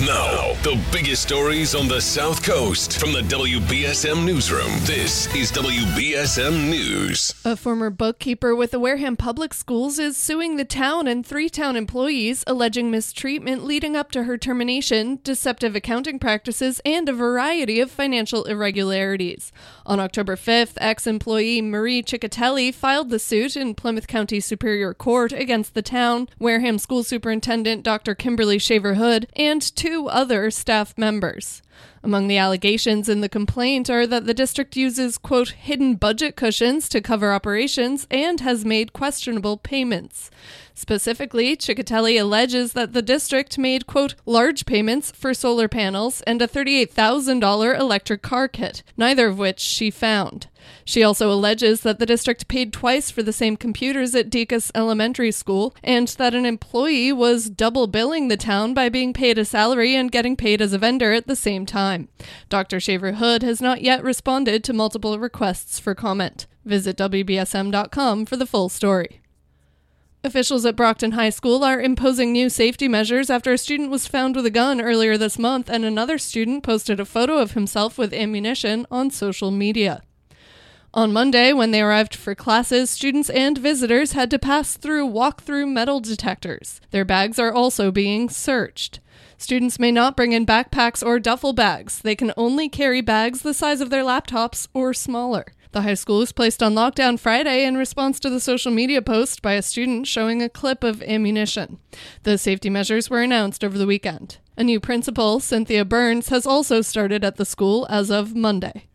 Now, the biggest stories on the South Coast from the WBSM Newsroom. This is WBSM News. A former bookkeeper with the Wareham Public Schools is suing the town and three town employees, alleging mistreatment leading up to her termination, deceptive accounting practices, and a variety of financial irregularities. On October 5th, ex employee Marie Ciccatelli filed the suit in Plymouth County Superior Court against the town, Wareham School Superintendent Dr. Kimberly Shaver Hood, and two other staff members. Among the allegations in the complaint are that the district uses, quote, hidden budget cushions to cover operations and has made questionable payments. Specifically, Ciccatelli alleges that the district made, quote, large payments for solar panels and a $38,000 electric car kit, neither of which she found. She also alleges that the district paid twice for the same computers at Deaconess Elementary School and that an employee was double billing the town by being paid a salary and getting paid as a vendor at the same time. Dr. Shaver Hood has not yet responded to multiple requests for comment. Visit WBSM.com for the full story. Officials at Brockton High School are imposing new safety measures after a student was found with a gun earlier this month and another student posted a photo of himself with ammunition on social media. On Monday, when they arrived for classes, students and visitors had to pass through walk-through metal detectors. Their bags are also being searched. Students may not bring in backpacks or duffel bags. They can only carry bags the size of their laptops or smaller. The high school was placed on lockdown Friday in response to the social media post by a student showing a clip of ammunition. The safety measures were announced over the weekend. A new principal, Cynthia Burns, has also started at the school as of Monday.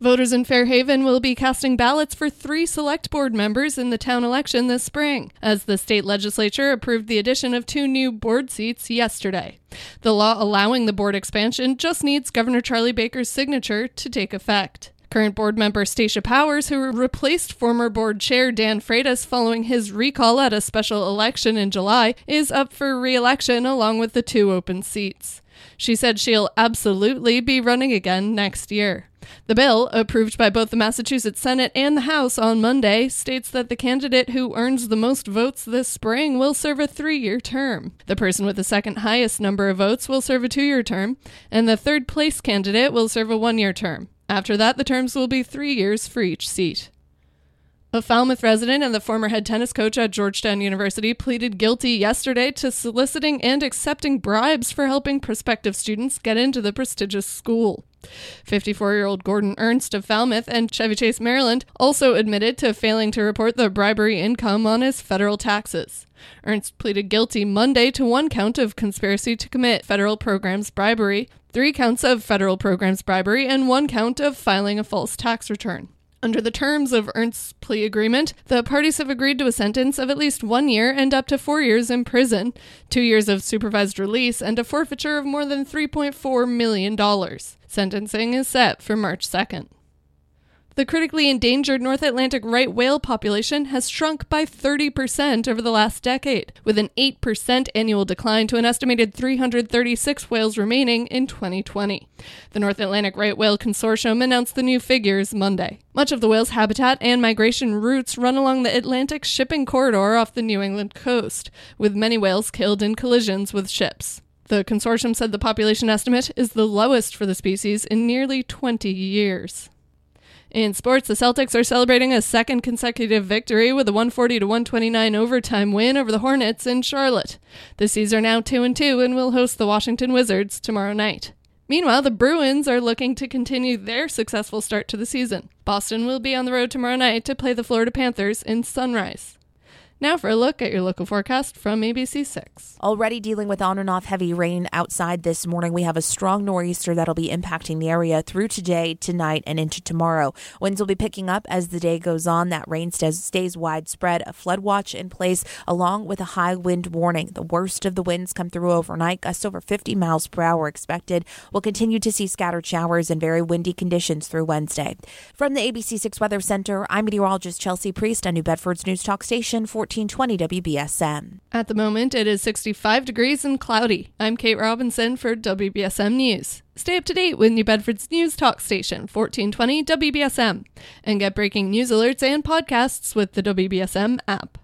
Voters in Fairhaven will be casting ballots for three select board members in the town election this spring, as the state legislature approved the addition of two new board seats yesterday. The law allowing the board expansion just needs Governor Charlie Baker's signature to take effect. Current board member Stacia Powers, who replaced former board chair Dan Freitas following his recall at a special election in July, is up for re election along with the two open seats. She said she'll absolutely be running again next year. The bill, approved by both the Massachusetts Senate and the House on Monday, states that the candidate who earns the most votes this spring will serve a three year term. The person with the second highest number of votes will serve a two year term, and the third place candidate will serve a one year term. After that, the terms will be three years for each seat. A Falmouth resident and the former head tennis coach at Georgetown University pleaded guilty yesterday to soliciting and accepting bribes for helping prospective students get into the prestigious school. 54 year old Gordon Ernst of Falmouth and Chevy Chase, Maryland, also admitted to failing to report the bribery income on his federal taxes. Ernst pleaded guilty Monday to one count of conspiracy to commit federal programs bribery, three counts of federal programs bribery, and one count of filing a false tax return. Under the terms of Ernst's plea agreement, the parties have agreed to a sentence of at least one year and up to four years in prison, two years of supervised release, and a forfeiture of more than $3.4 million. Sentencing is set for March 2nd. The critically endangered North Atlantic right whale population has shrunk by 30% over the last decade, with an 8% annual decline to an estimated 336 whales remaining in 2020. The North Atlantic Right Whale Consortium announced the new figures Monday. Much of the whale's habitat and migration routes run along the Atlantic shipping corridor off the New England coast, with many whales killed in collisions with ships. The consortium said the population estimate is the lowest for the species in nearly 20 years. In sports, the Celtics are celebrating a second consecutive victory with a 140 to 129 overtime win over the Hornets in Charlotte. The C's are now 2 and 2 and will host the Washington Wizards tomorrow night. Meanwhile, the Bruins are looking to continue their successful start to the season. Boston will be on the road tomorrow night to play the Florida Panthers in Sunrise. Now for a look at your local forecast from ABC6. Already dealing with on and off heavy rain outside this morning, we have a strong nor'easter that'll be impacting the area through today, tonight, and into tomorrow. Winds will be picking up as the day goes on. That rain stays, widespread. A flood watch in place along with a high wind warning. The worst of the winds come through overnight. Gusts over 50 miles per hour expected. We'll continue to see scattered showers and very windy conditions through Wednesday. From the ABC6 Weather Center, I'm meteorologist Chelsea Priest on New Bedford's News Talk Station 1420 WBSM. At the moment, it is 65 degrees and cloudy. I'm Kate Robinson for WBSM News. Stay up to date with New Bedford's News Talk Station, 1420 WBSM, and get breaking news alerts and podcasts with the WBSM app.